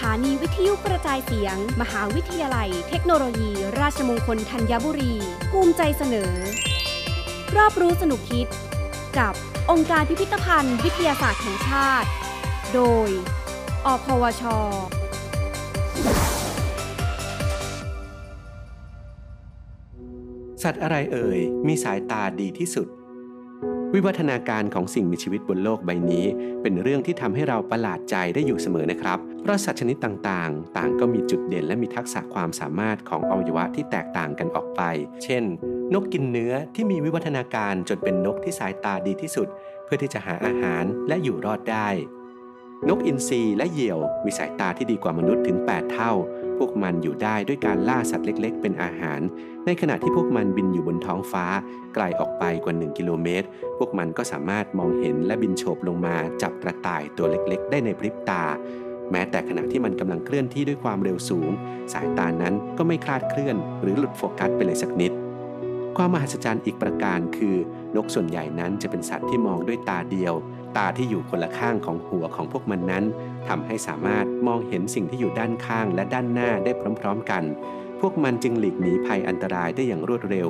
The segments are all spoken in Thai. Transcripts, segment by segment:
ถานีวิทยุกระจายเสียง มหาวิทยาลัย เทคโนโลยี ราชมงคลธัญบุรี ภูมิใจเสนอ รอบรู้สนุกคิด กับองค์การพิพิธภัณฑ์ วิทยาศาสตร์แห่งชาติ โดย อพวช สัตว์อะไรเอ่ย มีสายตาดีที่สุด วิวัฒนาการของสิ่งมีชีวิตบนโลกใบนี้ เป็นเรื่องที่ทำให้เราประหลาดใจได้อยู่เสมอนะครับ เพราะสัตว์ชนิดต่างๆ ต่างก็มีจุดเด่นและมีทักษะความสามารถของอวัยวะที่แตกต่างกันออกไป เช่น นกกินเนื้อที่มีวิวัฒนาการจนเป็นนกที่สายตาดีที่สุด เพื่อที่จะหาอาหารและอยู่รอดได้ นกอินทรีและเหยี่ยว มีสายตาที่ดีกว่ามนุษย์ถึง 8 เท่า พวกมันอยู่ได้ด้วยการล่าสัตว์เล็ก ๆ เป็นอาหาร ในขณะที่พวกมันบินอยู่บนท้องฟ้า ไกลออกไปกว่า 1 กิโลเมตร พวกมันก็สามารถมองเห็นและบินโฉบลงมาจับกระต่ายตัวเล็กๆ ได้ในพริบตา แม้แต่ขณะที่มันกำลังเคลื่อนที่ด้วยความเร็วสูง สายตานั้นก็ไม่คลาดเคลื่อน หรือหลุดโฟกัสไปเลยสักนิดความมหัศจรรย์อีกประการคือ นกส่วนใหญ่นั้นจะเป็นสัตว์ที่มองด้วยตาเดียว ตาที่อยู่คนละข้างของหัวของพวกมันนั้นทำให้สามารถมองเห็นสิ่งที่อยู่ด้านข้างและด้านหน้าได้พร้อมๆกัน พวกมันจึงหลีกหนีภัยอันตรายได้อย่างรวดเร็ว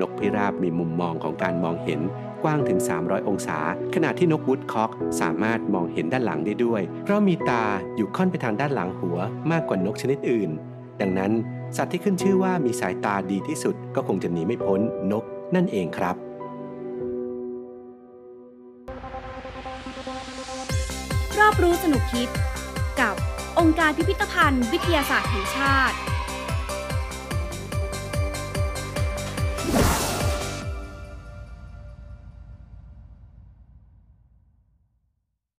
นกพิราบมีมุมมองของการมองเห็นกว้างถึง 300 องศา ขณะที่นกวูดคอกสามารถมองเห็นด้านหลังได้ด้วย เพราะมีตาอยู่ค่อนไปทางด้านหลังหัวมากกว่านกชนิดอื่น ดังนั้น สัตว์ที่ขึ้นชื่อว่ามีสายตาดีที่สุดก็คงจะหนีไม่พ้นนกนั่นเองครับ รอบรู้สนุกคิดกับองค์การพิพิธภัณฑ์ วิทยาศาสตร์แห่งชาติ